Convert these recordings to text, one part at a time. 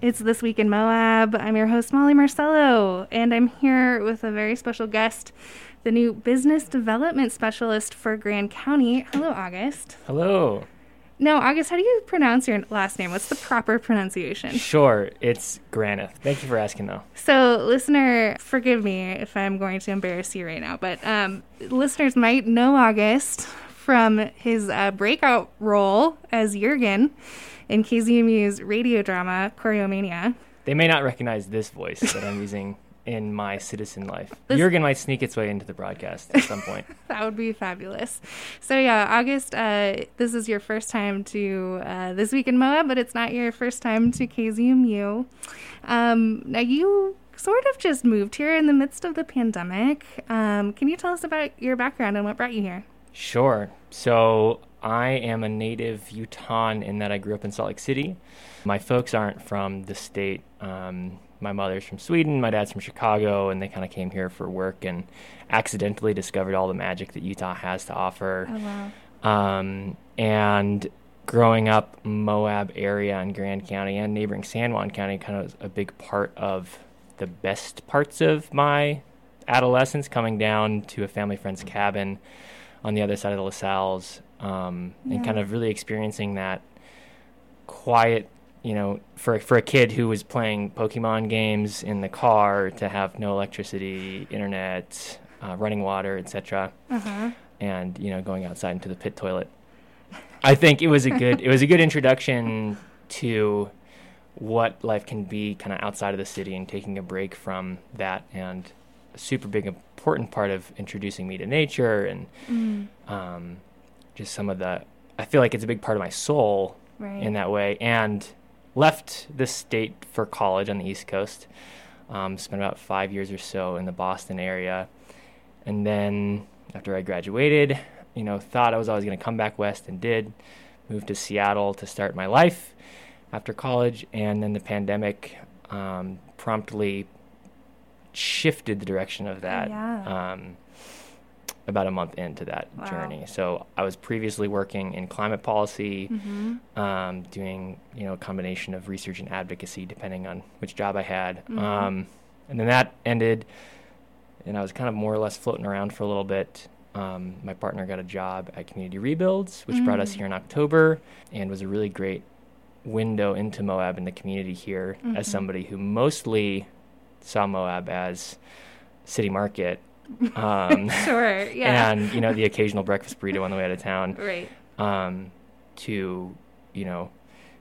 It's This Week in Moab. I'm your host, Molly Marcello, and I'm here with a very special guest, the new business development specialist for Grand County. Hello, August. Hello. Now, August, how do you pronounce your last name? What's the proper pronunciation? Sure, it's Granith. Thank you for asking, though. So, listener, forgive me if I'm going to embarrass you right now, but um, listeners might know August from his uh, breakout role as Jurgen in KZMU's radio drama Choreomania. They may not recognize this voice that I'm using in my citizen life. This- Jurgen might sneak its way into the broadcast at some point. That would be fabulous. So yeah, August, uh, this is your first time to uh, this week in Moab, but it's not your first time to KZMU. Um, now you sort of just moved here in the midst of the pandemic. Um, can you tell us about your background and what brought you here? Sure. So I am a native Utahn in that I grew up in Salt Lake City. My folks aren't from the state. Um, my mother's from Sweden, my dad's from Chicago, and they kind of came here for work and accidentally discovered all the magic that Utah has to offer. Oh wow. Um, and growing up Moab area in Grand County and neighboring San Juan County kind of was a big part of the best parts of my adolescence coming down to a family friend's cabin on the other side of the La Sal's um, Yeah. and kind of really experiencing that quiet you know for for a kid who was playing Pokemon games in the car to have no electricity, internet, uh, running water, etc Uh huh. and you know going outside into the pit toilet. I think it was a good it was a good introduction to what life can be kind of outside of the city and taking a break from that and a super big important part of introducing me to nature and Mm, um, just some of the I feel like it's a big part of my soul right. in that way. And left the state for college on the east coast. Um, spent about five years or so in the boston area. And then after i graduated you know thought i was always going to come back west and did. Moved to seattle to start my life after college. And then the pandemic um, promptly shifted the direction of that. Yeah. um, about a month into that Wow. journey so i was previously working in climate policy hmm um, doing you know a combination of research and advocacy depending on which job I had. Mhm. Um, and then that ended, and I was kind of more or less floating around for a little bit. Um, my partner got a job at Community Rebuilds, which brought us Mm. here in October, and was a really great window into Moab and the community here as somebody who mostly saw Moab as city market. Um, sure. Yeah. and you know the occasional breakfast burrito on the way out of town right. um, to you know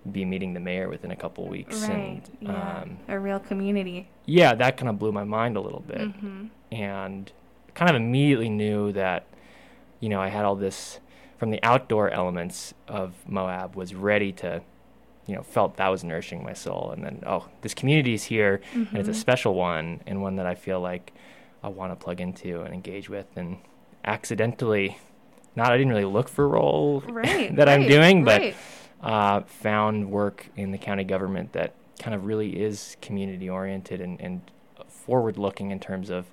be meeting the mayor within a couple weeks Right. and yeah. um, a real community. yeah that kind of blew my mind a little bit hmm and kind of immediately knew that you know i had all this from the outdoor elements of moab was ready to you know felt that was nourishing my soul and then oh this community is here and it's a Mhm. special one and one that i feel like i want to plug into and engage with and accidentally not i didn't really look for a role Right. that i'm doing but right. uh, found work in the county government that kind of really is community oriented and, and forward looking in terms of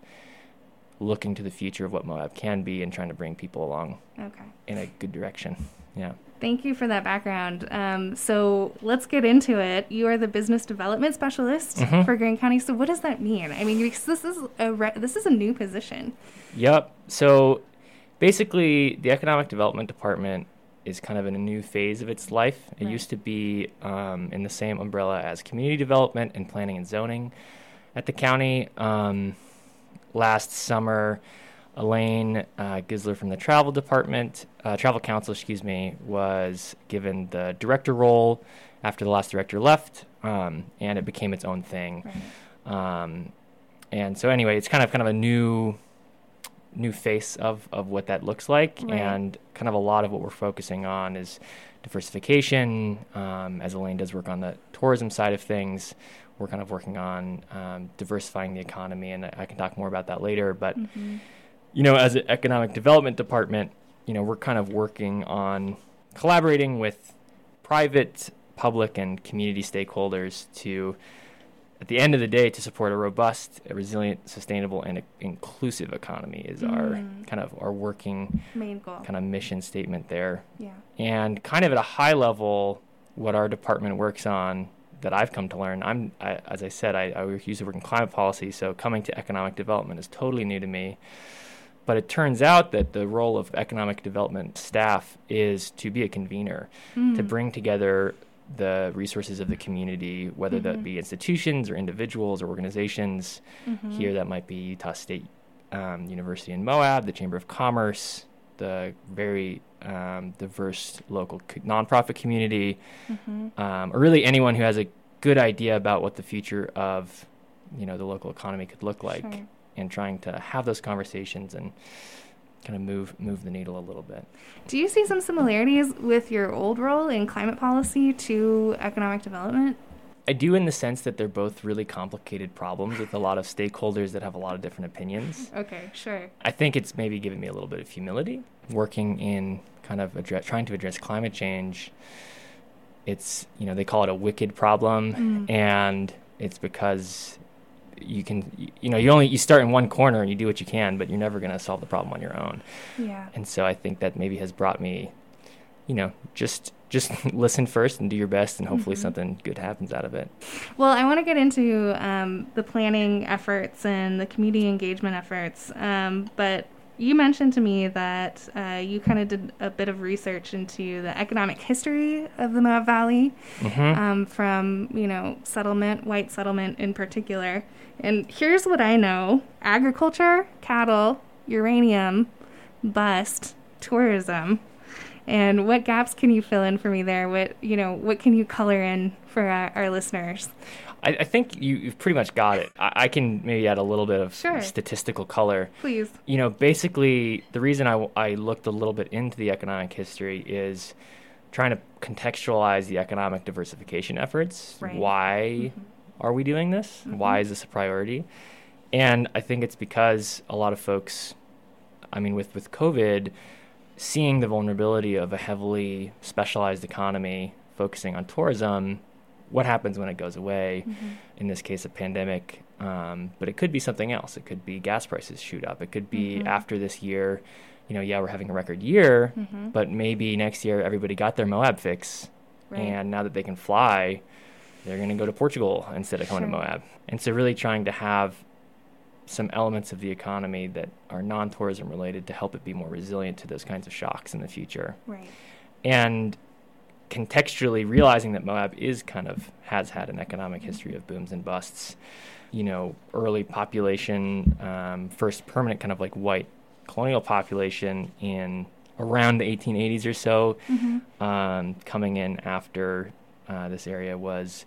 looking to the future of what Moab can be and trying to bring people along Okay. in a good direction. Yeah. Thank you for that background. Um, so let's get into it. You are the business development specialist Mhm. for Grand County. So what does that mean? I mean, because this is a re- this is a new position. Yep. So basically, the economic development department is kind of in a new phase of its life. It Right. used to be um, in the same umbrella as community development and planning and zoning at the county. Um, last summer, Elaine uh, Gizler from the travel department, uh, travel council, excuse me, was given the director role after the last director left, um, and it became its own thing. Right. Um, and so anyway, it's kind of kind of a new new face of, of what that looks like Right. and kind of a lot of what we're focusing on is diversification um, as elaine does work on the tourism side of things we're kind of working on um, diversifying the economy and I, I can talk more about that later but Mhm. You know, as an economic development department, you know, we're kind of working on collaborating with private, public, and community stakeholders to, at the end of the day, to support a robust, a resilient, sustainable, and inclusive economy is our Mm. kind of our working Main goal. kind of mission statement there. Yeah. And kind of at a high level, what our department works on that I've come to learn. I'm, I, as I said, I, I used to work in climate policy, so coming to economic development is totally new to me. But it turns out that the role of economic development staff is to be a convener, mm. to hmm. bring together the resources of the community, whether mm-hmm. that be institutions or individuals or organizations. Mm-hmm. Here, that might be Utah State um, University in Moab, the Chamber of Commerce, the very um, diverse local co- nonprofit community, mm-hmm. um, or really anyone who has a good idea about what the future of you know the local economy could look like, sure. And trying to have those conversations and kind of move move the needle a little bit. Do you see some similarities with your old role in climate policy to economic development? I do in the sense that they're both really complicated problems with a lot of stakeholders that have a lot of different opinions. Okay, sure. I think it's maybe given me a little bit of humility working in kind of address, trying to address climate change. It's, you know, they call it a wicked problem mm. and it's because you can you know you only you start in one corner and you do what you can but you're never going to solve the problem on your own. Yeah. And so I think that maybe has brought me you know, just just listen first and do your best, and hopefully mm-hmm. something good happens out of it. Well, I want to get into um, the planning efforts and the community engagement efforts, um, but you mentioned to me that uh, you kind of did a bit of research into the economic history of the Moab Valley, mm-hmm. um, from you know settlement, white settlement in particular. And here's what I know: agriculture, cattle, uranium, bust, tourism. And what gaps can you fill in for me there? What you know, what can you color in for our, our listeners? I, I, think you, have pretty much got it. I, I, can maybe add a little bit of sure. statistical color. Please. You know, basically, the reason I, I looked a little bit into the economic history is trying to contextualize the economic diversification efforts. Right. Why mm-hmm. are we doing this? Mm-hmm. Why is this a priority? And I think it's because a lot of folks, I mean, with, with COVID, seeing the vulnerability of a heavily specialized economy focusing on tourism, what happens when it goes away? Mm-hmm. In this case, a pandemic. Um, but it could be something else. It could be gas prices shoot up. It could be mm-hmm. after this year, you know, yeah, we're having a record year, mm-hmm. but maybe next year everybody got their Moab fix. Right. And now that they can fly, they're going to go to Portugal instead of coming sure. to Moab. And so, really trying to have some elements of the economy that are non-tourism related to help it be more resilient to those kinds of shocks in the future. Right. And contextually realizing that Moab is kind of has had an economic history of booms and busts. You know, early population, um, first permanent kind of like white colonial population in around the 1880s or so, mm-hmm. um, coming in after uh, this area was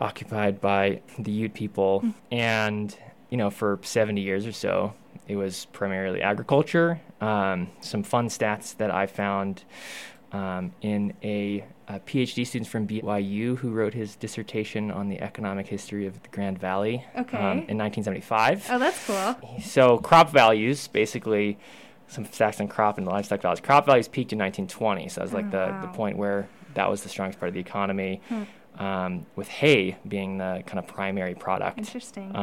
occupied by the Ute people, mm-hmm. and you know, for 70 years or so, it was primarily agriculture. Um, some fun stats that I found um, in a, a, PhD student from BYU who wrote his dissertation on the economic history of the Grand Valley okay. um, in 1975. Oh, that's cool. So, crop values basically, some stats on crop and livestock values. Crop values peaked in 1920, so that was like oh, the, wow. the point where that was the strongest part of the economy. Hmm um, with hay being the kind of primary product. Interesting.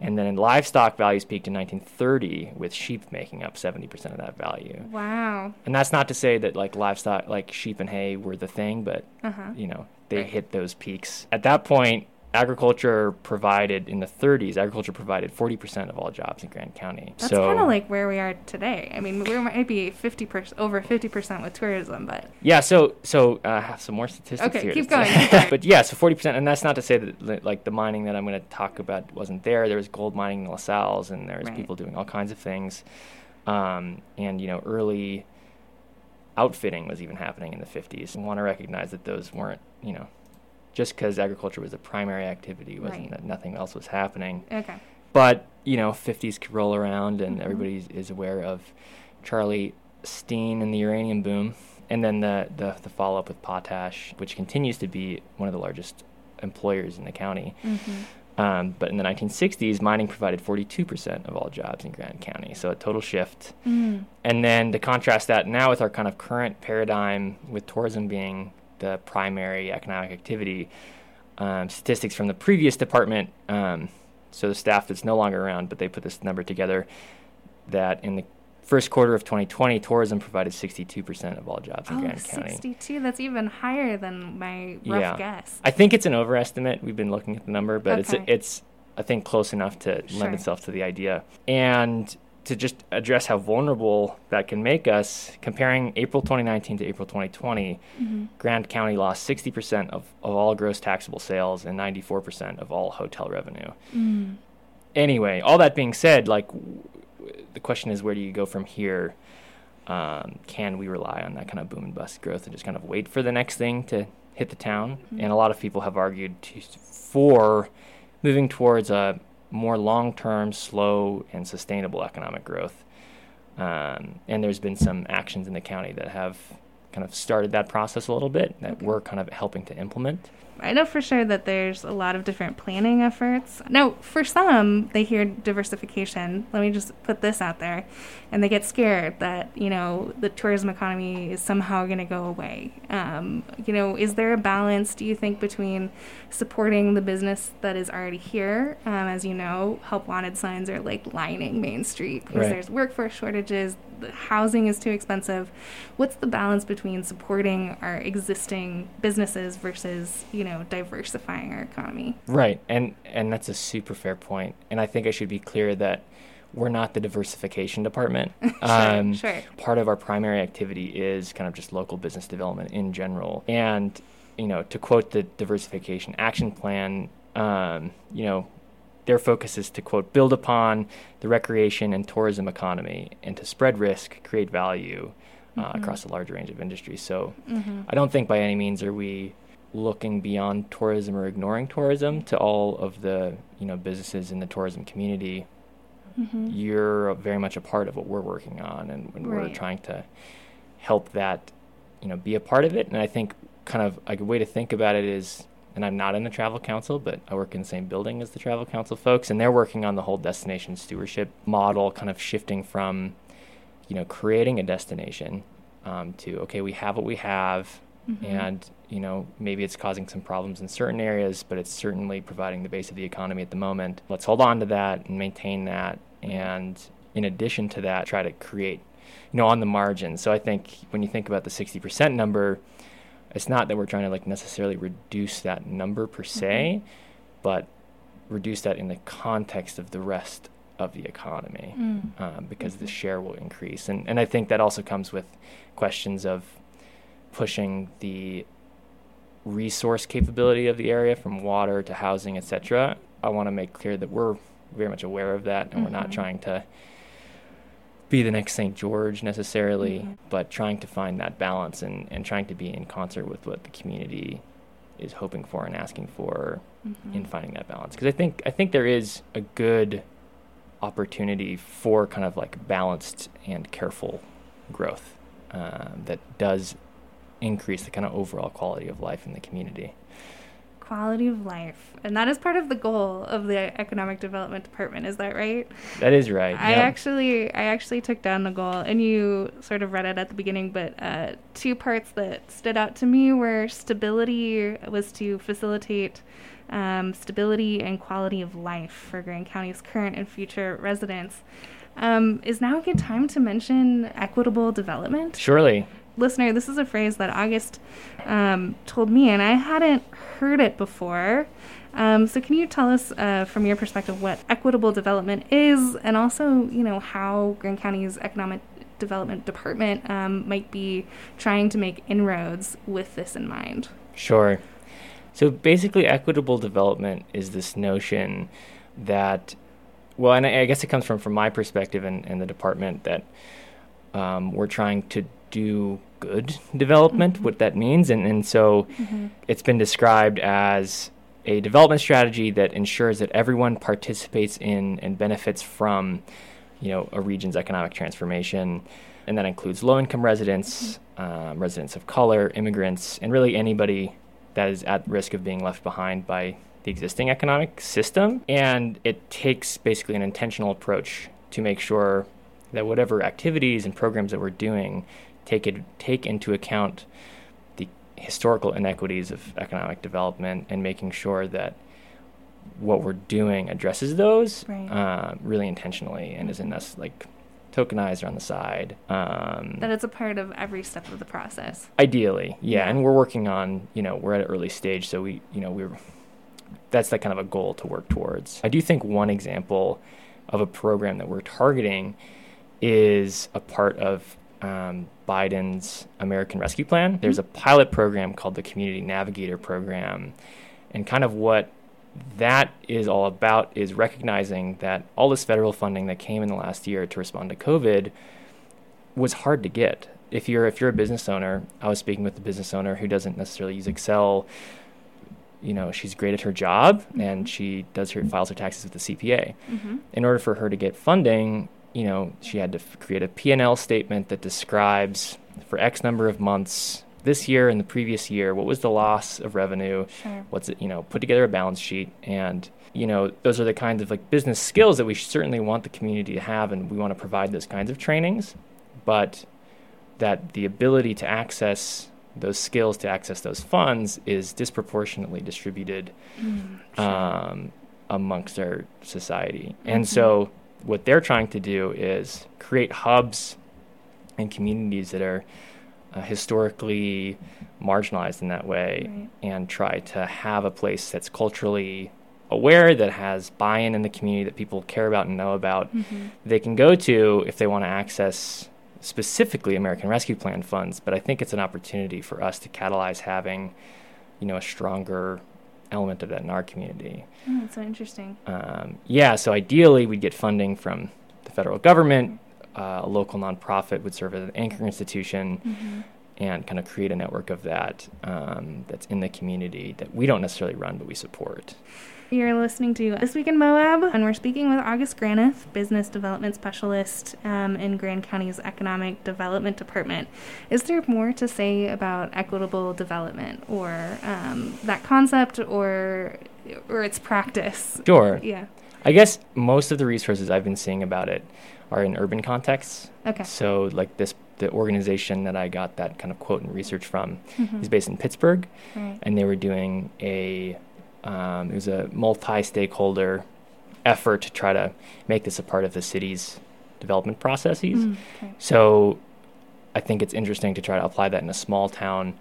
And then livestock values peaked in 1930 with sheep making up 70% of that value. Wow. And that's not to say that like livestock like sheep and hay were the thing, but uh-huh. you know, they right. hit those peaks. At that point, agriculture provided in the 30s agriculture provided 40% of all jobs in Grand County. That's so, kind of like where we are today. I mean, we might be 50% over 50% with tourism, but Yeah, so so uh, have some more statistics okay, here. Keep going, keep going. but yeah, so 40% and that's not to say that like the mining that I'm going to talk about wasn't there. There was gold mining in La Sal's and there was right. people doing all kinds of things. Um, and you know, early outfitting was even happening in the 50s. I want to recognize that those weren't, you know, just because agriculture was a primary activity, wasn't right. that nothing else was happening. Okay. But you know, 50s could roll around, and mm-hmm. everybody is aware of Charlie Steen and the uranium boom, and then the the, the follow up with potash, which continues to be one of the largest employers in the county. Mm-hmm. Um, but in the 1960s, mining provided 42% of all jobs in Grand County, so a total shift. Mm. And then to contrast that now with our kind of current paradigm, with tourism being the primary economic activity. Um, statistics from the previous department, um, so the staff that's no longer around, but they put this number together that in the first quarter of 2020, tourism provided 62% of all jobs in oh, Grand County. 62. That's even higher than my rough Yeah. guess. I think it's an overestimate. We've been looking at the number, but Okay. it's it's I think close enough to Sure. lend itself to the idea. And to just address how vulnerable that can make us, comparing April 2019 to April 2020, Mhm. Grand County lost 60% of, of all gross taxable sales and 94% of all hotel revenue. Mm. Anyway, all that being said, like w- w- the question is, where do you go from here? Um, can we rely on that kind of boom and bust growth and just kind of wait for the next thing to hit the town? Mhm. And a lot of people have argued to, for moving towards a more long-term, slow, and sustainable economic growth. Um, and there's been some actions in the county that have kind of started that process a little bit that Okay. we're kind of helping to implement. I know for sure that there's a lot of different planning efforts. Now, for some, they hear diversification. Let me just put this out there. And they get scared that, you know, the tourism economy is somehow going to go away. Um, you know, is there a balance, do you think, between supporting the business that is already here? Um, as you know, help wanted signs are like lining Main Street because Right. there's workforce shortages, the housing is too expensive. What's the balance between supporting our existing businesses versus, you know, diversifying our economy? Right, and and that's a super fair point. And I think I should be clear that we're not the diversification department. Um, sure, sure. Part of our primary activity is kind of just local business development in general. And you know, to quote the diversification action plan, um, you know, their focus is to quote build upon the recreation and tourism economy and to spread risk, create value uh, Mhm. across a large range of industries. So hmm I don't think by any means are we looking beyond tourism or ignoring tourism to all of the you know businesses in the tourism community. hmm You're very much a part of what we're working on, and, and we're trying to help that you know be a part of it. And I think kind of like a way to think about it is. And I'm not in the travel council, but I work in the same building as the travel council folks, and they're working on the whole destination stewardship model, kind of shifting from, you know, creating a destination um, to okay, we have what we have, Mhm. and you know maybe it's causing some problems in certain areas but it's certainly providing the base of the economy at the moment let's hold on to that and maintain that and in addition to that try to create you know on the margin so i think when you think about the 60% number it's not that we're trying to like necessarily reduce that number per se but reduce that in the context of the rest of the economy Mm. um, because the Mhm. share will increase. And, and I think that also comes with questions of pushing the resource capability of the area from water to housing, etc. I want to make clear that we're very much aware of that and we're not Mhm. trying to be the next St. George necessarily, Mhm. but trying to find that balance and, and trying to be in concert with what the community is hoping for and asking for Mhm. in finding that balance because I think I think there is a good opportunity for kind of like balanced and careful growth um, that does increase the kind of overall quality of life in the community. Quality of life. And that is part of the goal of the Economic Development Department, is that right? That is right. I yep. actually I actually took down the goal and you sort of read it at the beginning, but uh, two parts that stood out to me were stability was to facilitate um, stability and quality of life for Grand County's current and future residents. Um, is now a good time to mention equitable development? Surely. Listener, this is a phrase that August um, told me, and I hadn't heard it before. Um, so, can you tell us, uh, from your perspective, what equitable development is, and also, you know, how Grand County's economic development department um, might be trying to make inroads with this in mind? Sure. So basically, equitable development is this notion that, well, and I I guess it comes from from my perspective and, and the department that um, we're trying to do good development, Mhm. what that means, and and so Mm-hmm. it's been described as a development strategy that ensures that everyone participates in and benefits from, you know, a region's economic transformation, and that includes low-income residents, um, residents of color, immigrants, and really anybody that is at risk of being left behind by the existing economic system. And it takes basically an intentional approach to make sure that whatever activities and programs that we're doing take it take into account the historical inequities of economic development and making sure that what we're doing addresses those Right. uh, really intentionally and isn't us like tokenized or on the side. Um, that it's a part of every step of the process. Ideally, yeah. Yeah. And we're working on, you know, we're at an early stage, so we, you know, we're that's that kind of a goal to work towards. I do think one example of a program that we're targeting is a part of um, Biden's American Rescue Plan. There's a pilot program called the Community Navigator Program, and kind of what that is all about is recognizing that all this federal funding that came in the last year to respond to COVID was hard to get. If you're if you're a business owner, I was speaking with a business owner who doesn't necessarily use Excel. You know, she's great at her job and she does her files her taxes with the CPA. Mm-hmm. In order for her to get funding, you know, she had to f- create a P&L statement that describes for X number of months this year and the previous year what was the loss of revenue, Sure. what's it, you know, put together a balance sheet and you know, those are the kinds of like business skills that we certainly want the community to have and we want to provide those kinds of trainings, but that the ability to access those skills to access those funds is disproportionately distributed Mm, sure. um, amongst our society. Mhm. And so, what they're trying to do is create hubs and communities that are uh, historically marginalized in that way Right. and try to have a place that's culturally aware, that has buy in the community, that people care about and know about, Mhm. they can go to if they want to access specifically American Rescue Plan funds. But I think it's an opportunity for us to catalyze having, you know, a stronger element of that in our community. Oh, that's so interesting. Um, yeah, so ideally we'd get funding from the federal government. Uh, a local nonprofit would serve as an anchor institution Mhm. and kind of create a network of that um, that's in the community that we don't necessarily run, but we support. You're listening to This Week in Moab, and we're speaking with August Graniff, Business Development Specialist um, in Grand County's Economic Development Department. Is there more to say about equitable development or um, that concept or, or its practice? Sure. Yeah. I guess most of the resources I've been seeing about it are in urban contexts. Okay. So, like this, the organization that I got that kind of quote and research from Mhm. is based in Pittsburgh, Right. and they were doing a, um, it was a multi-stakeholder effort to try to make this a part of the city's development processes. Mm, okay. So, I think it's interesting to try to apply that in a small town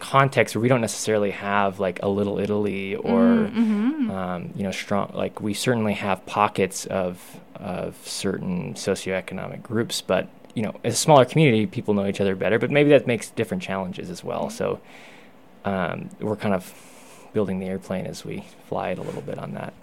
context where we don't necessarily have like a little Italy or Mm, mhm. um, you know, strong. Like we certainly have pockets of of certain socioeconomic groups, but you know, as a smaller community, people know each other better. But maybe that makes different challenges as well. So um, we're kind of building the airplane as we fly it a little bit on that.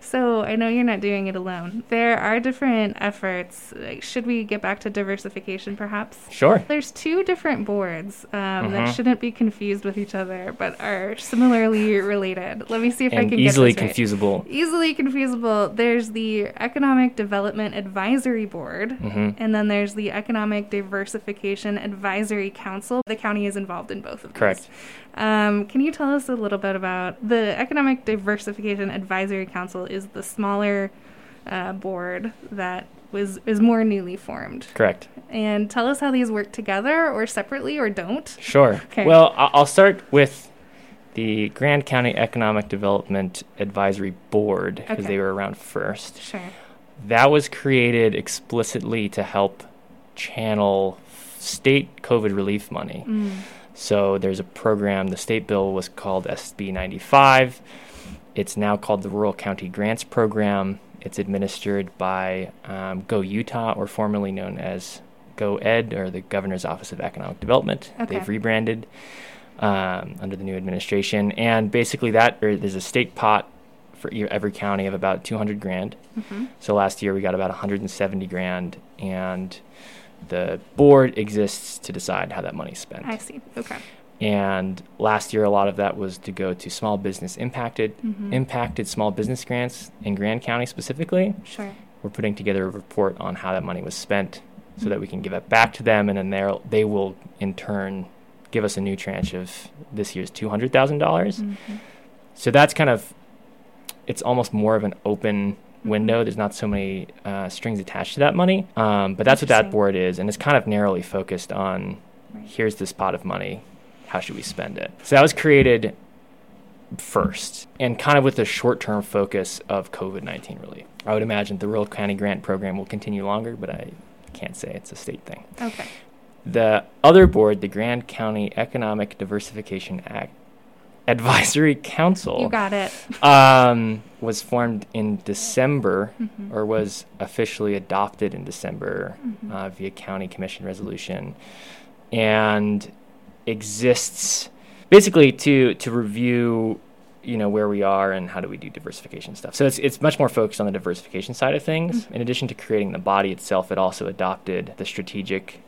So I know you're not doing it alone. There are different efforts. Like, should we get back to diversification, perhaps? Sure. There's two different boards um, that Mhm. shouldn't be confused with each other, but are similarly related. Let me see if I can easily get this right. confusable. Easily confusable. There's the Economic Development Advisory Board, hmm and then there's the Economic Diversification Advisory Council. The county is involved in both of these. Correct. Um, can you tell us a little bit about the Economic Diversification Advisory Council? Is the smaller uh, board that was is more newly formed, Correct. and tell us how these work together or separately or don't. Sure. Okay. Well, I'll start with the Grand County Economic Development Advisory Board because Okay. they were around first. Sure. That was created explicitly to help channel state COVID relief money. Mm. So there's a program, the state bill was called SB 95. It's now called the Rural County Grants Program. It's administered by um, Go Utah, or formerly known as Go Ed, or the Governor's Office of Economic Development. Okay. They've rebranded um, under the new administration. And basically, that there's a state pot for every county of about 200 grand. hmm So last year we got about 170 grand, and the board exists to decide how that money's spent. I see. Okay. And last year, a lot of that was to go to small business impacted, Mhm. impacted small business grants in Grand County specifically. Sure. We're putting together a report on how that money was spent, so that we can give it back to them, and then they they will in turn give us a new tranche of this year's two hundred thousand dollars. Mhm. So that's kind of, it's almost more of an open Mhm. window. There's not so many uh, strings attached to that money, um, but that's what that board is, and it's kind of narrowly focused on Right. here's this pot of money, how should we spend it? So that was created first, and kind of with the short-term focus of COVID-19 relief. I would imagine the Rural County Grant Program will continue longer, but I can't say it's a state thing. Okay. The other board, the Grand County Economic Diversification Act Advisory Council, You got it. um, was formed in December Mhm. or was officially adopted in December Mhm. uh, via county commission resolution and exists basically to to review you know where we are and how do we do diversification stuff. So it's it's much more focused on the diversification side of things. Mm-hmm. In addition to creating the body itself it also adopted the strategic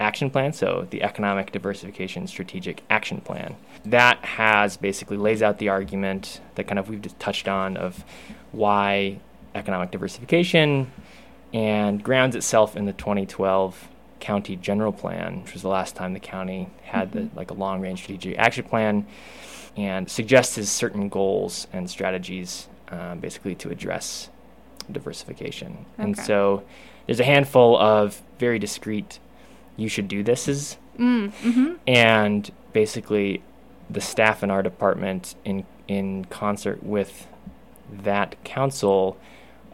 action plan so the economic diversification strategic action plan. That has basically lays out the argument that kind of we've just touched on of why economic diversification and grounds itself in the 2012 county general plan, which was the last time the county had Mhm. the like a long range strategic action plan, and suggests certain goals and strategies, um, basically to address diversification. And so there's a handful of very discrete you should do thises Mm, mm-hmm. and basically the staff in our department in in concert with that council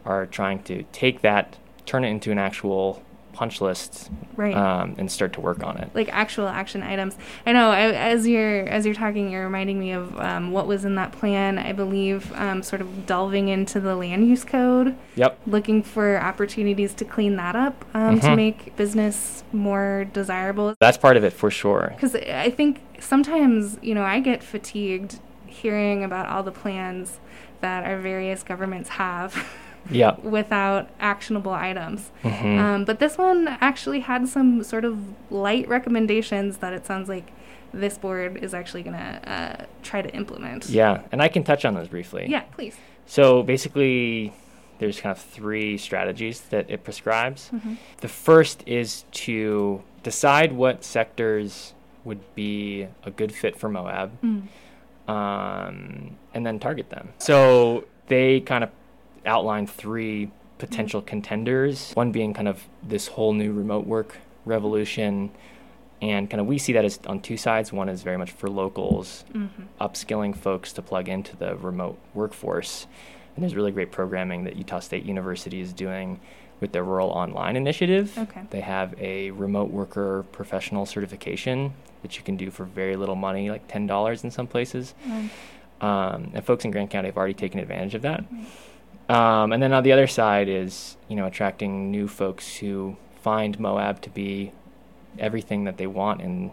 are trying to take that turn it into an actual punch list Right. um, and start to work on it like actual action items. I know I, as you're as you're talking, you're reminding me of um, what was in that plan. I believe um, sort of delving into the land use code, yep looking for opportunities to clean that up um, to Mhm. make business more desirable. that's part of it for sure Because I think sometimes you know I get fatigued hearing about all the plans that our various governments have. yep without actionable items. Mhm. Um, but this one actually had some sort of light recommendations that it sounds like this board is actually going to uh, try to implement. yeah and i can touch on those briefly Yeah, please. so basically there's kind of three strategies that it prescribes Mhm. The first is to decide what sectors would be a good fit for Moab, Mm. um, and then target them. So they kind of outline three potential contenders. One being kind of this whole new remote work revolution, and kind of we see that as on two sides. One is very much for locals, Mhm. upskilling folks to plug into the remote workforce. And there's really great programming that Utah State University is doing with their Rural Online initiative. Okay. They have a remote worker professional certification that you can do for very little money, like $10 in some places. Um, Um, and folks in Grand County have already taken advantage of that. Um, and then on the other side is, you know, attracting new folks who find Moab to be everything that they want in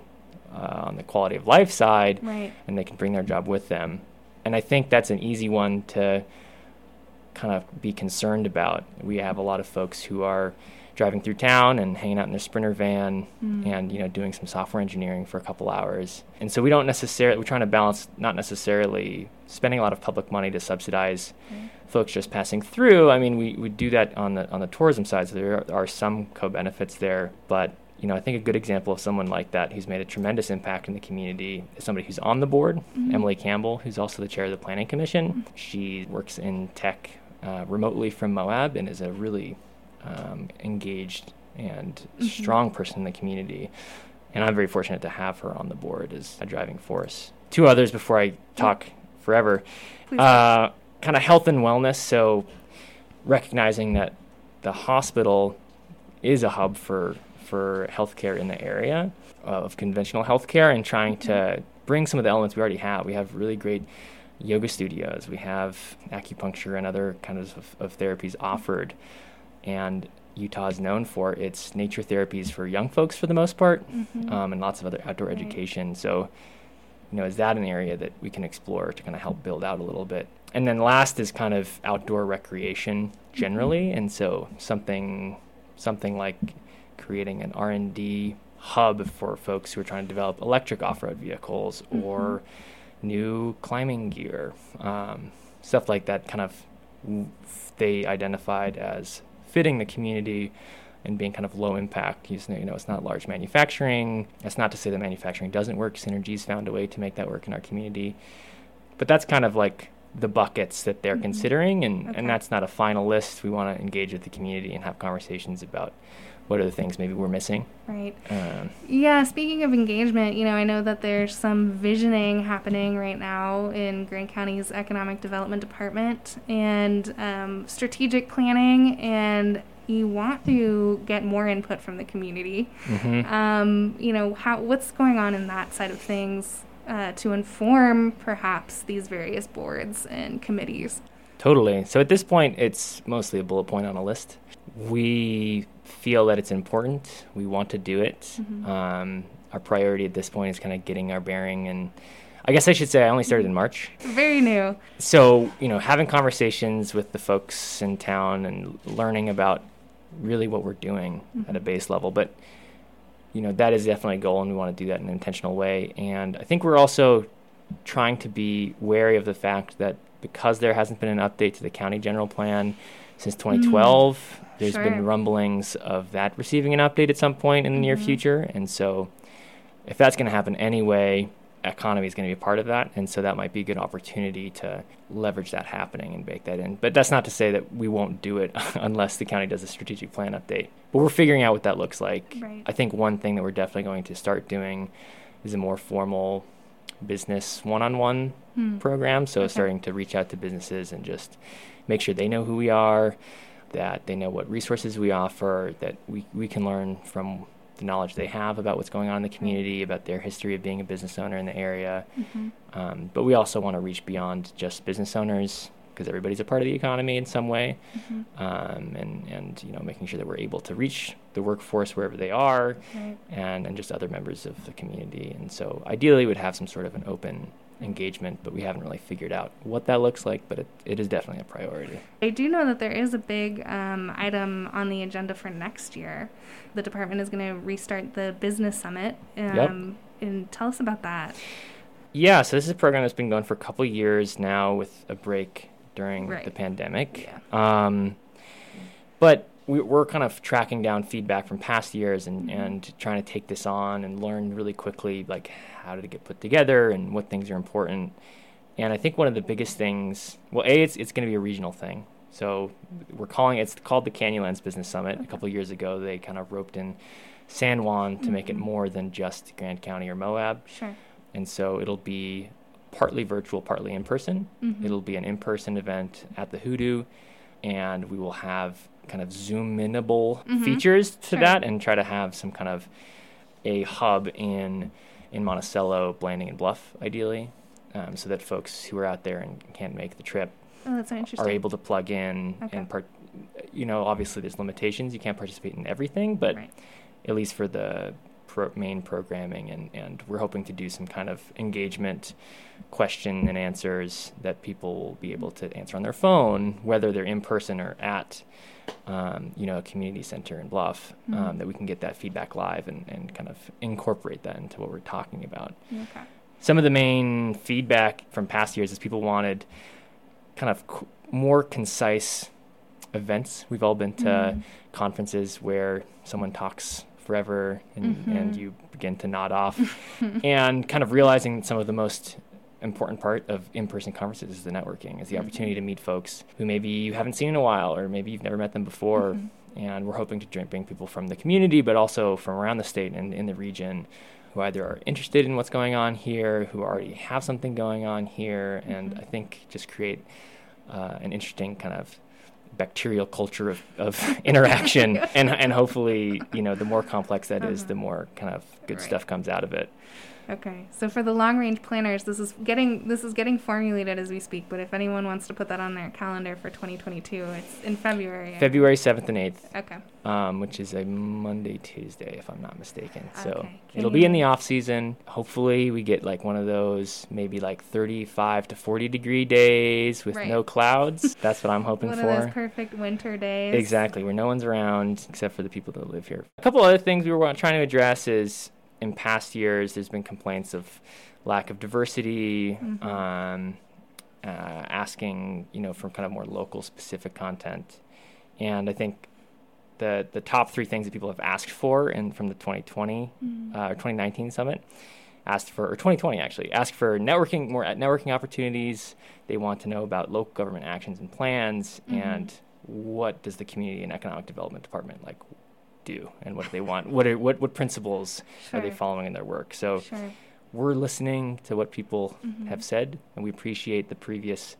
uh, on the quality of life side, right. and they can bring their job with them. And I think that's an easy one to kind of be concerned about. We have a lot of folks who are driving through town and hanging out in their sprinter van Mm. and you know doing some software engineering for a couple hours. And so we don't necessarily we're trying to balance not necessarily spending a lot of public money to subsidize. Folks just passing through. I mean, we, we do that on the on the tourism side, so there are, are some co-benefits there. But you know, I think a good example of someone like that who's made a tremendous impact in the community is somebody who's on the board, Mhm. Emily Campbell, who's also the chair of the Planning Commission. She works in tech uh, remotely from Moab and is a really um, engaged and Mhm. strong person in the community. And I'm very fortunate to have her on the board as a driving force. Two others before I talk forever uh, kind of health and wellness. So recognizing that the hospital is a hub for for healthcare in the area of conventional healthcare, and trying to bring some of the elements we already have. We have really great yoga studios. We have acupuncture and other kinds of, of therapies offered, and Utah is known for its nature therapies for young folks for the most part, Mhm. um, and lots of other outdoor Right. education. So, you know, is that an area that we can explore to kind of help build out a little bit? And then last is kind of outdoor recreation generally, and so something something like creating an R and D hub for folks who are trying to develop electric off-road vehicles or new climbing gear, um, stuff like that. Kind of they identified as fitting the community and being kind of low impact. You know, it's not large manufacturing. That's not to say that manufacturing doesn't work. Synergy's found a way to make that work in our community. But that's kind of like the buckets that they're Mhm. considering, and, Okay. and that's not a final list. We want to engage with the community and have conversations about what are the things maybe we're missing. Right. Um, Yeah, speaking of engagement, you know, I know that there's some visioning happening right now in Grand County's Economic Development Department and um, strategic planning and you want to get more input from the community. Mm-hmm. Um, you know, how what's going on in that side of things uh, to inform perhaps these various boards and committees. Totally. So at this point, it's mostly a bullet point on a list. We feel that it's important. We want to do it. Mm-hmm. Um, our priority at this point is kind of getting our bearing and I guess I should say I only started in March. Very new. So, you know, having conversations with the folks in town and learning about really what we're doing Mm-hmm. at a base level. But, you know, that is definitely a goal and we want to do that in an intentional way. And I think we're also trying to be wary of the fact that because there hasn't been an update to the county general plan since 2012, there's Sure. been rumblings of that receiving an update at some point in the near Mhm. future. And so if that's going to happen anyway, economy is going to be a part of that. And so that might be a good opportunity to leverage that happening and bake that in. But that's not to say that we won't do it unless the county does a strategic plan update. But we're figuring out what that looks like. Right. I think one thing that we're definitely going to start doing is a more formal business one-on-one Hmm. program. So Okay. starting to reach out to businesses and just make sure they know who we are, that they know what resources we offer, that we, we can learn from the knowledge they have about what's going on in the community, about their history of being a business owner in the area. Mhm. Um, but we also want to reach beyond just business owners because everybody's a part of the economy in some way, Mhm. um, and and you know making sure that we're able to reach the workforce wherever they are, Right. and and just other members of the community. And so ideally, we'd have some sort of an open engagement, but we haven't really figured out what that looks like. But it, it is definitely a priority. I do know that there is a big um, item on the agenda for next year. The department is going to restart the business summit. Um, And tell us about that. Yeah, so this is a program that's been going for a couple years now with a break during Right. the pandemic. Yeah. Um, but we, we're kind of tracking down feedback from past years and, Mhm. and trying to take this on and learn really quickly, like how did it get put together and what things are important. And I think one of the biggest things, well, A, it's, it's going to be a regional thing. So we're calling it's called the Canyonlands Business Summit. A couple years ago, they kind of roped in San Juan to make it Mhm. more than just Grand County or Moab Sure. and so it'll be partly virtual, partly in person. Mhm. It'll be an in-person event at the Hoodoo, and we will have kind of zoom-inable Mhm. features to Sure. that, and try to have some kind of a hub in in Monticello, Blanding, and Bluff, ideally, um, so that folks who are out there and can't make the trip Oh, are able to plug in Okay. and part. You know, obviously there's limitations. You can't participate in everything, but Right. at least for the pro- main programming, and, and we're hoping to do some kind of engagement question and answers that people will be able to answer on their phone, whether they're in person or at, um, you know, a community center in Bluff, Mhm. um, that we can get that feedback live and, and kind of incorporate that into what we're talking about. Okay. Some of the main feedback from past years is people wanted kind of qu- more concise events. We've all been to Mm. conferences where someone talks forever and, and Mhm. you begin to nod off and kind of realizing some of the most important part of in-person conferences is the networking is the Mhm. opportunity to meet folks who maybe you haven't seen in a while or maybe you've never met them before Mhm. and we're hoping to bring people from the community but also from around the state and in the region who either are interested in what's going on here who already have something going on here and Mhm. i think just create uh, an interesting kind of bacterial culture of, of interaction and and hopefully you know the more complex that is, Uh-huh. the more kind of good Right. stuff comes out of it Okay. So for the long range planners, this is getting this is getting formulated as we speak. But if anyone wants to put that on their calendar for 2022, it's in February. February 7th and 8th Okay. um, which is a monday tuesday if i'm not mistaken so Okay. it'll be in the off season hopefully we get like one of those maybe like 35 to 40 degree days with Right. no clouds that's what i'm hoping One for of those perfect winter days. Exactly, where no one's around except for the people that live here. A couple other things we were trying to address is in past years, there's been complaints of lack of diversity, Mhm. um, uh, asking, you know, for kind of more local specific content. And I think the the top three things that people have asked for and from the 2020 Mm. uh, or 2019 summit asked for, or 2020 actually, asked for networking, more networking opportunities. They want to know about local government actions and plans Mhm. and what does the community and economic development department like do and what they want? What are, what, what principles are they following in their work? So Sure. we're listening to what people Mhm. have said and we appreciate the previous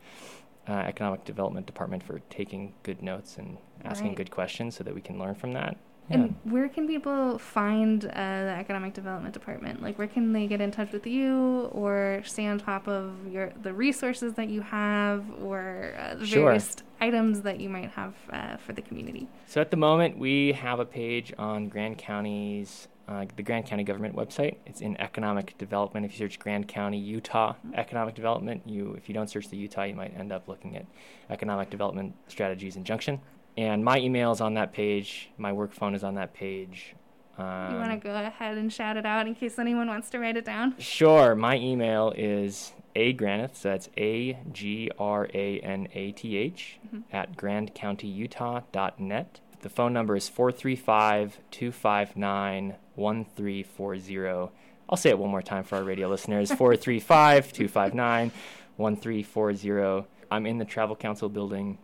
uh, economic development department for taking good notes and asking Right. good questions so that we can learn from that. And where can people find uh, the economic development department? Like, where can they get in touch with you, or stay on top of your the resources that you have, or uh, the Sure. various items that you might have uh, for the community? So at the moment, we have a page on Grand County's, uh, the Grand County government website. It's in economic development. If you search Grand County, Utah economic development, you if you don't search the Utah, you might end up looking at economic development strategies in Junction. And my email is on that page. My work phone is on that page. Um, you want to go ahead and shout it out in case anyone wants to write it down? Sure. My email is a granath, so that's a g r a n a t h at grandcountyutah.net. The phone number is 435 259 1340. I'll say it one more time for our radio listeners 435 259 1340. I'm in the Travel Council building,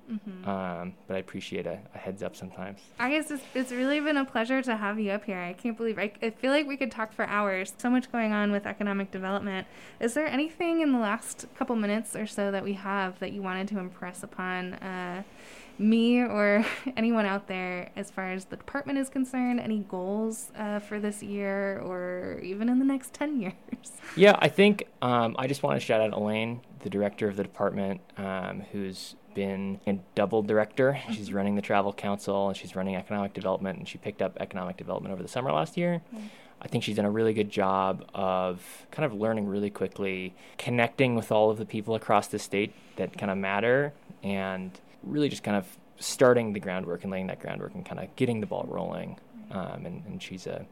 um, but I appreciate a, a heads up sometimes. I guess it's, it's really been a pleasure to have you up here. I can't believe I, I feel like we could talk for hours. So much going on with economic development. Is there anything in the last couple minutes or so that we have that you wanted to impress upon uh, me or anyone out there as far as the department is concerned? Any goals uh, for this year or even in the next 10 years? Yeah, I think um, I just want to shout out Elaine, the director of the department, um, who's been a double director. She's running the travel council and she's running economic development, and she picked up economic development over the summer last year. I think she's done a really good job of kind of learning really quickly, connecting with all of the people across the state that kind of matter, and really just kind of starting the groundwork and laying that groundwork and kind of getting the ball rolling. Um, and, and she's a,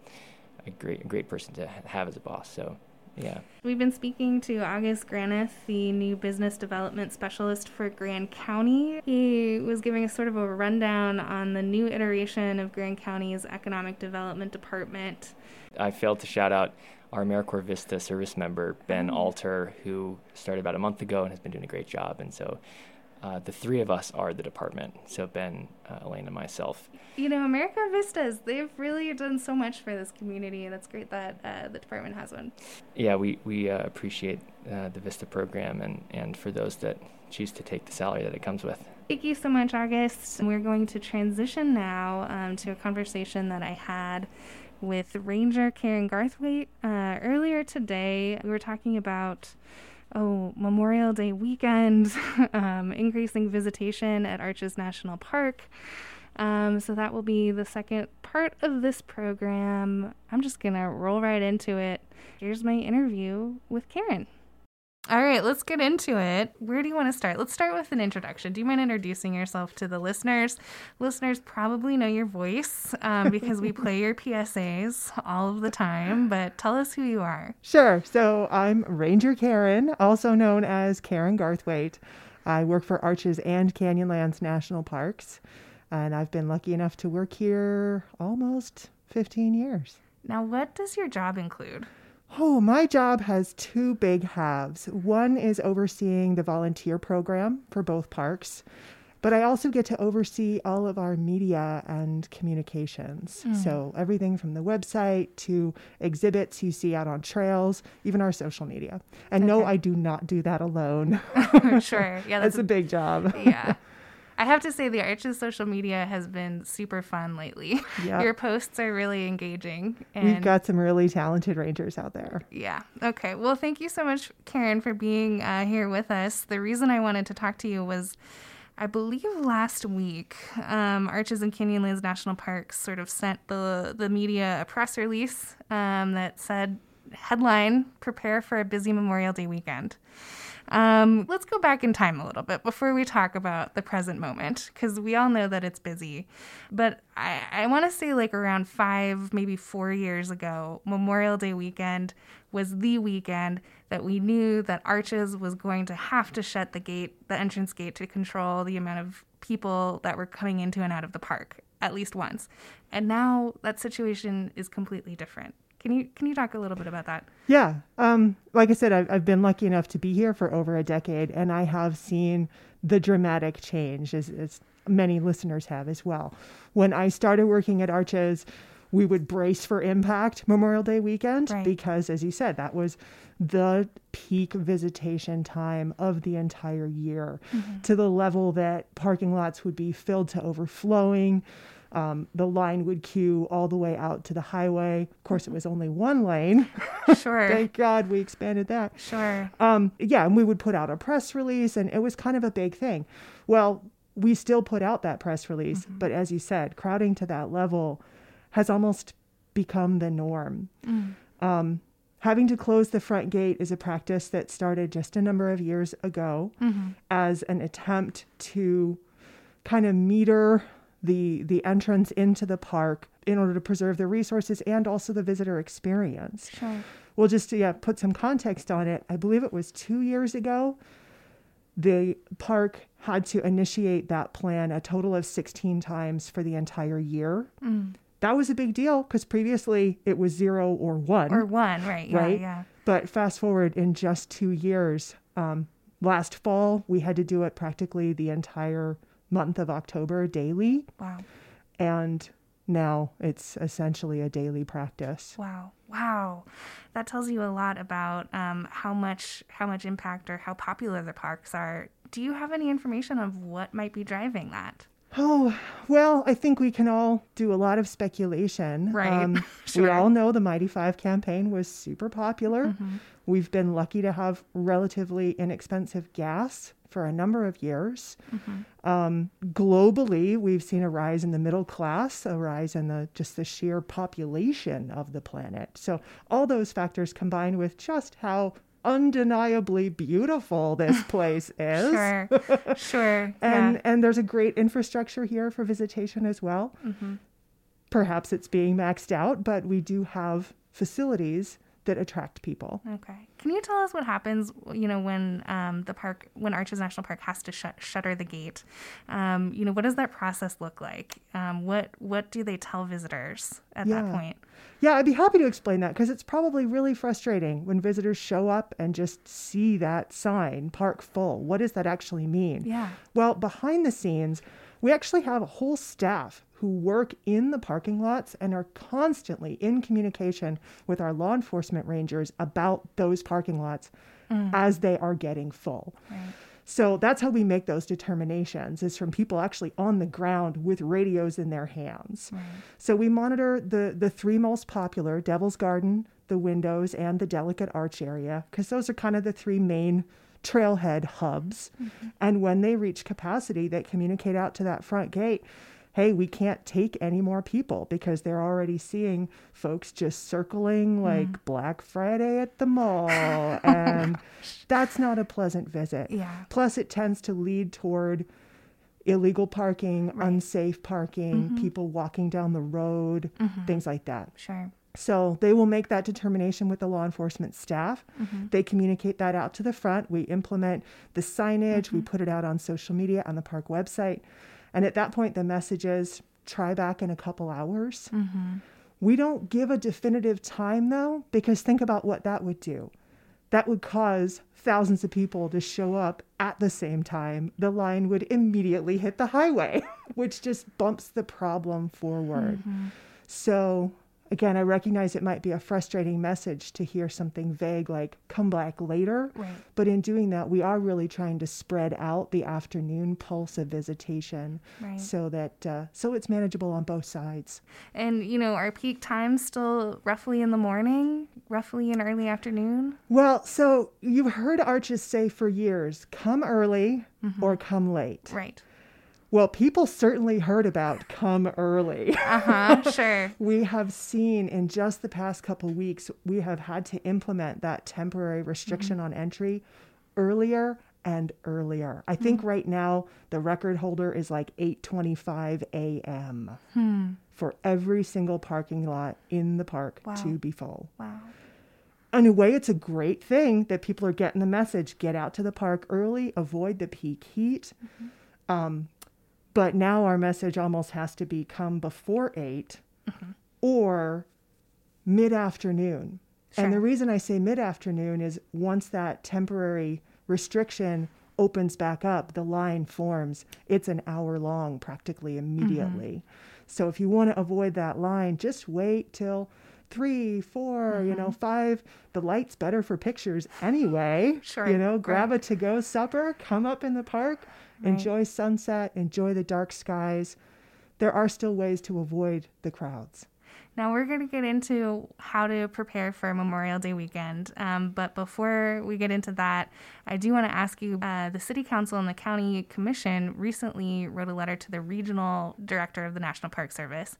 a great, a great person to have as a boss. So, yeah. We've been speaking to August Granath, the new business development specialist for Grand County. He was giving us sort of a rundown on the new iteration of Grand County's economic development department. I failed to shout out our AmeriCorps Vista service member, Ben Alter, who started about a month ago and has been doing a great job. And so uh, the three of us are the department. So Ben, uh, Elaine, and myself. You know, AmeriCorps Vistas, they've really done so much for this community. That's great that uh, the department has one. Yeah, we, we uh, appreciate uh, the Vista program and, and for those that choose to take the salary that it comes with. Thank you so much, August. We're going to transition now um, to a conversation that I had with Ranger Karen Garthwaite. Uh, earlier today, we were talking about oh Memorial Day weekend, um, increasing visitation at Arches National Park. Um, so that will be the second part of this program. I'm just gonna roll right into it. Here's my interview with Karen. All right, let's get into it. Where do you want to start? Let's start with an introduction. Do you mind introducing yourself to the listeners? Listeners probably know your voice um, because we play your PSAs all of the time, but tell us who you are. Sure. So I'm Ranger Karen, also known as Karen Garthwaite. I work for Arches and Canyonlands National Parks, and I've been lucky enough to work here almost 15 years. Now, what does your job include? Oh, my job has two big halves. One is overseeing the volunteer program for both parks, but I also get to oversee all of our media and communications. Hmm. So, everything from the website to exhibits you see out on trails, even our social media. And no, I do not do that alone. sure. Yeah, That's that's a big job. yeah. I have to say, the Arches social media has been super fun lately. Yeah. Your posts are really engaging. And We've got some really talented rangers out there. Yeah. Okay. Well, thank you so much, Karen, for being uh, here with us. The reason I wanted to talk to you was, I believe last week, um, Arches and Canyonlands National Parks sort of sent the the media a press release um, that said, headline: Prepare for a busy Memorial Day weekend. Um, let's go back in time a little bit before we talk about the present moment, because we all know that it's busy. But I, I want to say, like, around five, maybe four years ago, Memorial Day weekend was the weekend that we knew that Arches was going to have to shut the gate, the entrance gate, to control the amount of people that were coming into and out of the park at least once. And now that situation is completely different. Can you can you talk a little bit about that? Yeah. Um, like I said, I've, I've been lucky enough to be here for over a decade, and I have seen the dramatic change, as, as many listeners have as well. When I started working at Arches, we would brace for impact Memorial Day weekend Right. because, as you said, that was the peak visitation time of the entire year to the level that parking lots would be filled to overflowing. Um, the line would queue all the way out to the highway. Of course, it was only one lane. Sure. Thank God we expanded that. sure. Um, yeah, and we would put out a press release, and it was kind of a big thing. Well, we still put out that press release, but as you said, crowding to that level has almost become the norm. Um, having to close the front gate is a practice that started just a number of years ago as an attempt to kind of meter the the entrance into the park in order to preserve the resources and also the visitor experience. Sure. Well, just to yeah, put some context on it, I believe it was two years ago, the park had to initiate that plan a total of 16 times for the entire year. That was a big deal because previously it was zero or one. Or one, right? Yeah, Right. yeah. But fast forward in just two years, um, last fall, we had to do it practically the entire month of October daily. Wow. And now it's essentially a daily practice. Wow. Wow. That tells you a lot about um, how much how much impact or how popular the parks are. Do you have any information of what might be driving that? Oh, well, I think we can all do a lot of speculation. Right. We Sure. Mm-hmm. all know the Mighty Five campaign was super popular. We've been lucky to have relatively inexpensive gas for a number of years. Mm-hmm. Um, globally, we've seen a rise in the middle class, a rise in the just the sheer population of the planet. So all those factors combined with just how undeniably beautiful this place is. Sure. sure. And yeah. and there's a great infrastructure here for visitation as well. Mm-hmm. Perhaps it's being maxed out, but we do have facilities that attract people. Okay. Can you tell us what happens, you know, when um, the park, when Arches National Park has to shut shutter the gate? Um, you know, what does that process look like? Um, what what do they tell visitors at that point? Yeah, I'd be happy to explain that because it's probably really frustrating when visitors show up and just see that sign, park full. What does that actually mean? Yeah. Well, behind the scenes, we actually have a whole staff who work in the parking lots and are constantly in communication with our law enforcement rangers about those parking lots mm. as they are getting full. Right. So that's how we make those determinations is from people actually on the ground with radios in their hands. So we monitor the the three most popular, Devil's Garden, the windows and the delicate arch area because those are kind of the three main trailhead hubs. Mm-hmm. And when they reach capacity, they communicate out to that front gate, hey, we can't take any more people because they're already seeing folks just circling hmm. like Black Friday at the mall. Oh and that's not a pleasant visit. Yeah. Plus, it tends to lead toward illegal parking, Right. unsafe parking, mm-hmm. people walking down the road, mm-hmm. things like that. Sure. So they will make that determination with the law enforcement staff. Mm-hmm. They communicate that out to the front. We implement the signage, we put it out on social media, on the park website. And at that point, the message is try back in a couple hours. Mm-hmm. We don't give a definitive time though, because think about what that would do. That would cause thousands of people to show up at the same time. The line would immediately hit the highway, which just bumps the problem forward. Mm-hmm. So, again, I recognize it might be a frustrating message to hear something vague like come back later. Right. But in doing that, we are really trying to spread out the afternoon pulse of visitation Right. so that uh, so it's manageable on both sides. And you know, our peak times still roughly in the morning, roughly in early afternoon? Well, so you've heard arches say for years, come early or come late. Right. Well, people certainly heard about come early. Uh huh. sure. we have seen in just the past couple weeks, we have had to implement that temporary restriction on entry earlier and earlier. I think right now the record holder is like 8:25 a.m. for every single parking lot in the park Wow. to be full. Wow. in a way, it's a great thing that people are getting the message get out to the park early, avoid the peak heat. Um, but now our message almost has to be come before 8 or mid afternoon. And the reason I say mid afternoon is once that temporary restriction opens back up, the line forms. It's an hour long practically immediately. Mm-hmm. So if you want to avoid that line, just wait till three, 4 mm-hmm. you know, mm-hmm. five. The light's better for pictures anyway. Sure. You know, grab right. a to go supper, come up in the park, right. enjoy sunset, enjoy the dark skies. There are still ways to avoid the crowds. Now we're going to get into how to prepare for Memorial Day weekend. Um, but before we get into that, I do want to ask you uh, the City Council and the County Commission recently wrote a letter to the Regional Director of the National Park Service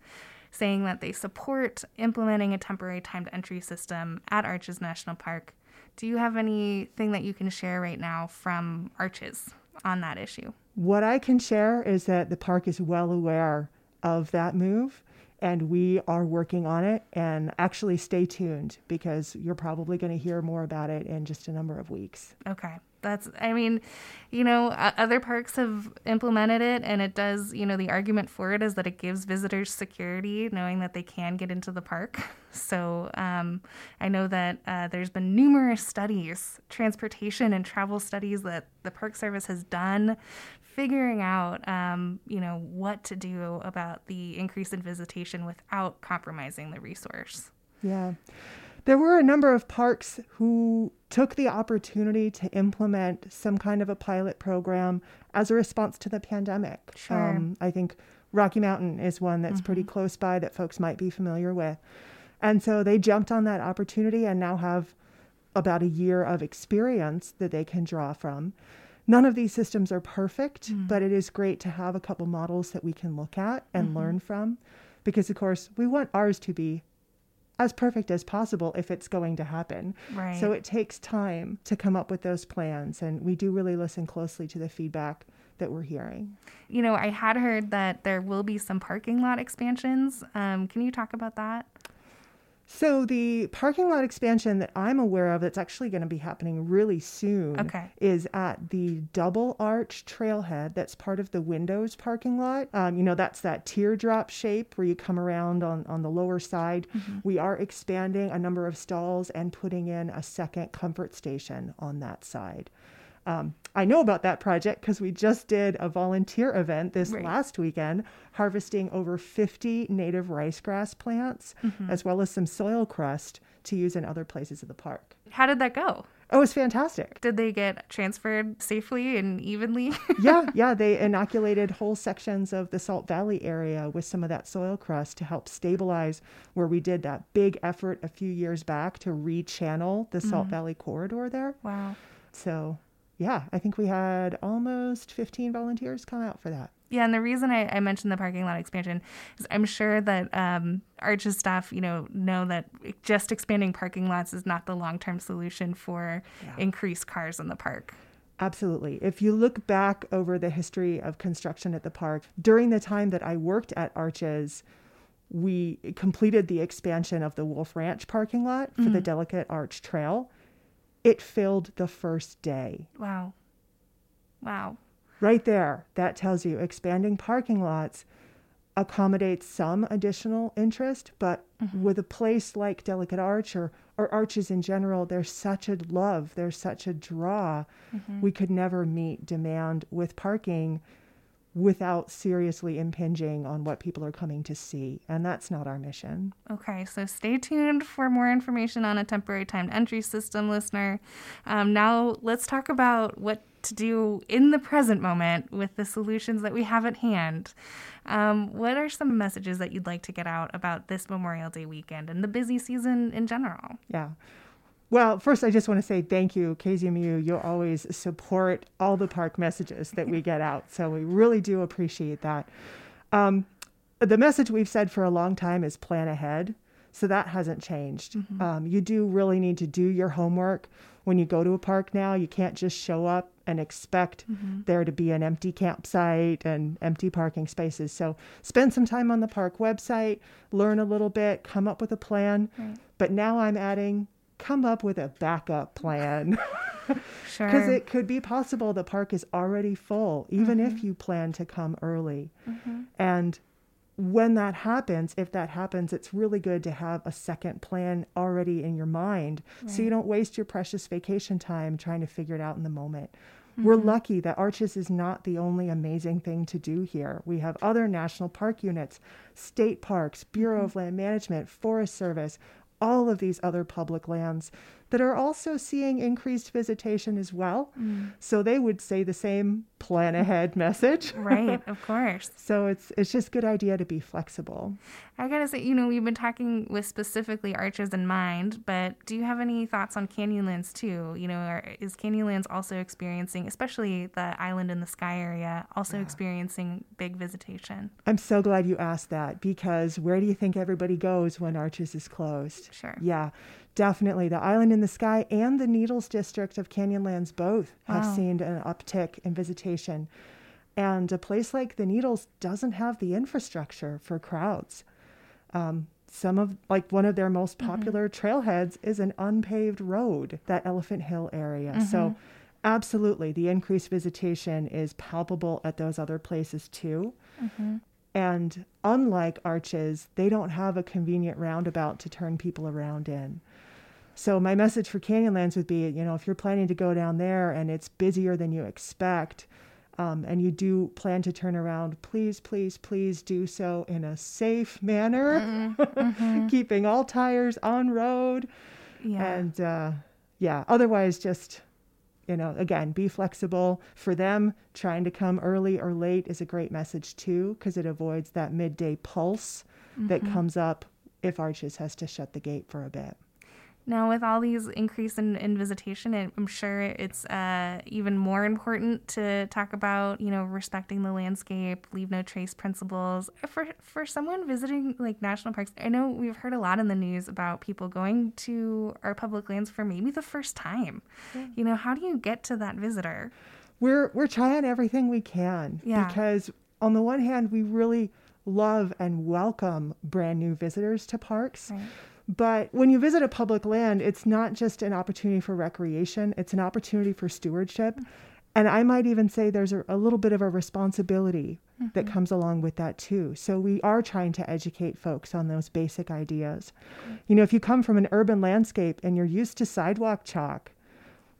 saying that they support implementing a temporary timed entry system at Arches National Park. Do you have anything that you can share right now from Arches on that issue? What I can share is that the park is well aware of that move and we are working on it. And actually, stay tuned because you're probably going to hear more about it in just a number of weeks. Okay. That's, I mean, you know, other parks have implemented it, and it does, you know, the argument for it is that it gives visitors security, knowing that they can get into the park. So um, I know that uh, there's been numerous studies, transportation and travel studies that the Park Service has done figuring out, um, you know, what to do about the increase in visitation without compromising the resource. Yeah. There were a number of parks who took the opportunity to implement some kind of a pilot program as a response to the pandemic. Sure. Um, I think Rocky Mountain is one that's mm-hmm. pretty close by that folks might be familiar with. And so they jumped on that opportunity and now have about a year of experience that they can draw from. None of these systems are perfect, mm. but it is great to have a couple models that we can look at and mm-hmm. learn from because, of course, we want ours to be as perfect as possible if it's going to happen. Right. So it takes time to come up with those plans, and we do really listen closely to the feedback that we're hearing. You know, I had heard that there will be some parking lot expansions. Um, can you talk about that? So the parking lot expansion that I'm aware of that's actually going to be happening really soon okay. is at the double arch trailhead that's part of the windows parking lot. Um, you know, that's that teardrop shape where you come around on, on the lower side. Mm-hmm. We are expanding a number of stalls and putting in a second comfort station on that side. Um, I know about that project because we just did a volunteer event this right. last weekend, harvesting over 50 native ricegrass plants, mm-hmm. as well as some soil crust to use in other places of the park. How did that go? Oh, it was fantastic. Did they get transferred safely and evenly? yeah, yeah. They inoculated whole sections of the Salt Valley area with some of that soil crust to help stabilize where we did that big effort a few years back to rechannel the Salt mm-hmm. Valley corridor there. Wow. So yeah, I think we had almost 15 volunteers come out for that. Yeah, and the reason I, I mentioned the parking lot expansion is I'm sure that um, Arches staff, you know, know that just expanding parking lots is not the long term solution for yeah. increased cars in the park. Absolutely. If you look back over the history of construction at the park, during the time that I worked at Arches, we completed the expansion of the Wolfe Ranch parking lot for mm-hmm. the Delicate Arch Trail it filled the first day. Wow. Wow. Right there, that tells you expanding parking lots accommodates some additional interest, but mm-hmm. with a place like Delicate Arch or, or arches in general, there's such a love, there's such a draw. Mm-hmm. We could never meet demand with parking without seriously impinging on what people are coming to see. And that's not our mission. Okay, so stay tuned for more information on a temporary timed entry system, listener. Um, now, let's talk about what to do in the present moment with the solutions that we have at hand. Um, what are some messages that you'd like to get out about this Memorial Day weekend and the busy season in general? Yeah. Well, first, I just want to say thank you, KZMU. You always support all the park messages that we get out. So we really do appreciate that. Um, the message we've said for a long time is plan ahead. So that hasn't changed. Mm-hmm. Um, you do really need to do your homework when you go to a park now. You can't just show up and expect mm-hmm. there to be an empty campsite and empty parking spaces. So spend some time on the park website, learn a little bit, come up with a plan. Right. But now I'm adding come up with a backup plan. sure. Because it could be possible the park is already full, even mm-hmm. if you plan to come early. Mm-hmm. And when that happens, if that happens, it's really good to have a second plan already in your mind right. so you don't waste your precious vacation time trying to figure it out in the moment. We're lucky that Arches is not the only amazing thing to do here. We have other national park units, state parks, Bureau of Land Management, Forest Service, all of these other public lands that are also seeing increased visitation as well. Mm. So they would say the same plan ahead message. Right, of course. So it's it's just good idea to be flexible. I gotta say, you know, we've been talking with specifically arches in mind, but do you have any thoughts on Canyonlands too? You know, are, is Canyonlands also experiencing, especially the island in the sky area, also experiencing big visitation? I'm so glad you asked that because where do you think everybody goes when Arches is closed? Sure. Yeah, definitely. The Island in the Sky and the Needles District of Canyonlands both have seen an uptick in visitation. And a place like the Needles doesn't have the infrastructure for crowds. Um, some of, like, one of their most mm-hmm. popular trailheads is an unpaved road, that Elephant Hill area. So, mm-hmm. absolutely, the increased visitation is palpable at those other places too. Mm-hmm. And unlike arches, they don't have a convenient roundabout to turn people around in. So my message for Canyonlands would be, you know, if you're planning to go down there and it's busier than you expect, um, and you do plan to turn around, please, please, please do so in a safe manner, keeping all tires on road, Yeah. and uh, yeah, otherwise just you know, again, be flexible. For them, trying to come early or late is a great message too, because it avoids that midday pulse that comes up if Arches has to shut the gate for a bit. Now, with all these increase in, in visitation, it, I'm sure it's uh, even more important to talk about, you know, respecting the landscape, leave no trace principles. For for someone visiting like national parks, I know we've heard a lot in the news about people going to our public lands for maybe the first time. You know, how do you get to that visitor? We're we're trying everything we can Yeah. because on the one hand, we really love and welcome brand new visitors to parks. Right. But when you visit a public land, it's not just an opportunity for recreation, it's an opportunity for stewardship. And I might even say there's a, a little bit of a responsibility that mm-hmm. comes along with that too. So we are trying to educate folks on those basic ideas. You know, if you come from an urban landscape and you're used to sidewalk chalk,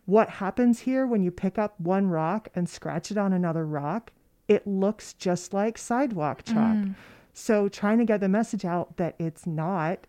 what happens here when you pick up one rock and scratch it on another rock? It looks just like sidewalk chalk. Mm. So trying to get the message out that it's not,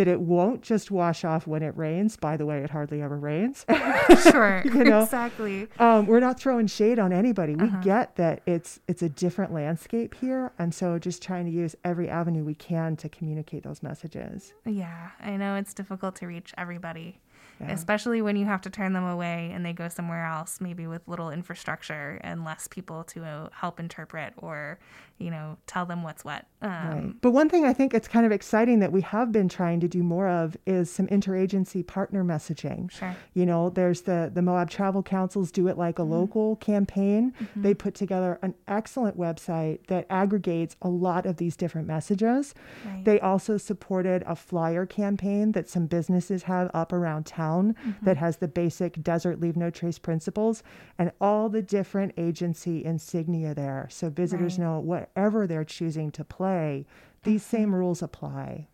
that it won't just wash off when it rains. By the way, it hardly ever rains. Sure, You know, exactly. um, we're not throwing shade on anybody. We get that it's it's a different landscape here, and so just trying to use every avenue we can to communicate those messages. Yeah, I know it's difficult to reach everybody, Yeah. especially when you have to turn them away and they go somewhere else, maybe with little infrastructure and less people to help interpret or, you know, tell them what's what. Um, Right. But one thing I think it's kind of exciting that we have been trying to do more of is some interagency partner messaging. Sure. You know, there's the the Moab Travel Councils do it like a mm-hmm. local campaign. Mm-hmm. They put together an excellent website that aggregates a lot of these different messages. Right. They also supported a flyer campaign that some businesses have up around town mm-hmm. that has the basic desert leave no trace principles and all the different agency insignia there. So visitors Right. know whatever they're choosing to play, these same rules apply.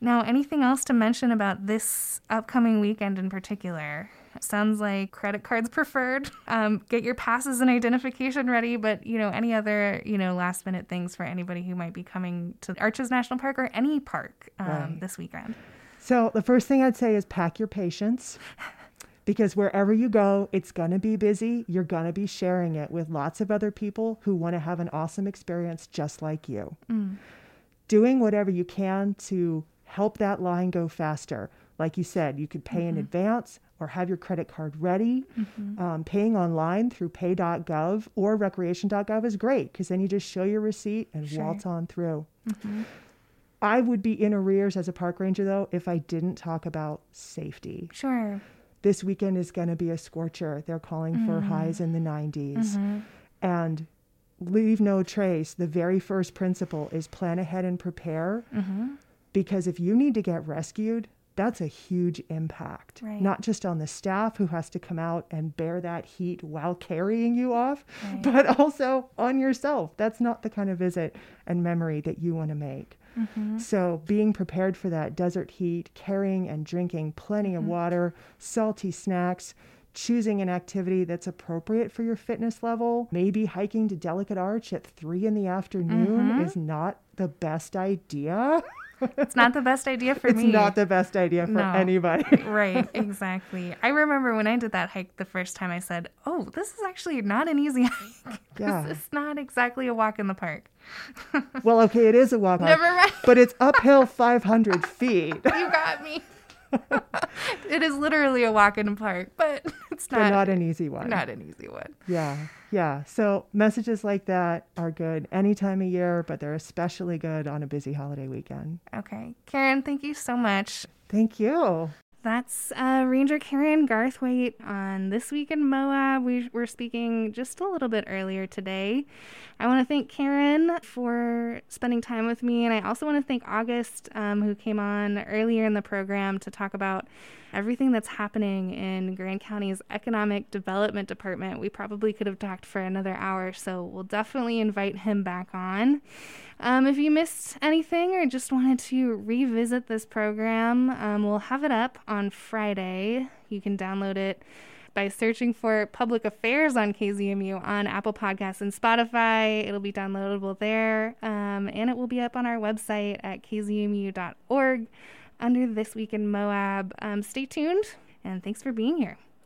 Now, anything else to mention about this upcoming weekend in particular? Sounds like credit cards preferred. Um, get your passes and identification ready, but you know any other you know last minute things for anybody who might be coming to Arches National Park or any park um, Right. this weekend. So the first thing I'd say is pack your patience. Because wherever you go, it's going to be busy. You're going to be sharing it with lots of other people who want to have an awesome experience just like you. Mm. Doing whatever you can to help that line go faster. Like you said, you could pay in mm-hmm. advance or have your credit card ready. Mm-hmm. Um, paying online through pay.gov or recreation.gov is great because then you just show your receipt and Sure. waltz on through. Mm-hmm. I would be in arrears as a park ranger though if I didn't talk about safety. Sure. This weekend is going to be a scorcher. They're calling for mm-hmm. highs in the 90s. Mm-hmm. And leave no trace. The very first principle is plan ahead and prepare. Mm-hmm. Because if you need to get rescued, that's a huge impact. Right. Not just on the staff who has to come out and bear that heat while carrying you off, Right. but also on yourself. That's not the kind of visit and memory that you want to make. So, being prepared for that desert heat, carrying and drinking plenty of water, salty snacks, choosing an activity that's appropriate for your fitness level. Maybe hiking to Delicate Arch at three in the afternoon Mm-hmm. is not the best idea. It's not the best idea for it's me. It's not the best idea for No. anybody. right, exactly. I remember when I did that hike the first time, I said, "Oh, this is actually not an easy hike. Yeah. This is not exactly a walk in the park." well, okay, it is a walk, Never mind. but it's uphill 500 feet. You got me. it is literally a walk in the park, but it's but not not an easy one. not an easy one. Yeah, yeah. So messages like that are good any time of year, but they're especially good on a busy holiday weekend. Okay, Karen, thank you so much. Thank you. That's uh, Ranger Karen Garthwaite on This Week in Moab. We were speaking just a little bit earlier today. I want to thank Karen for spending time with me, and I also want to thank August, um, who came on earlier in the program to talk about everything that's happening in Grand County's Economic Development Department. We probably could have talked for another hour, so we'll definitely invite him back on. Um, if you missed anything or just wanted to revisit this program, um, we'll have it up on Friday. You can download it by searching for Public Affairs on KZMU on Apple Podcasts and Spotify. It'll be downloadable there, um, and it will be up on our website at kzmu.org under This Week in Moab. Um, stay tuned, and thanks for being here.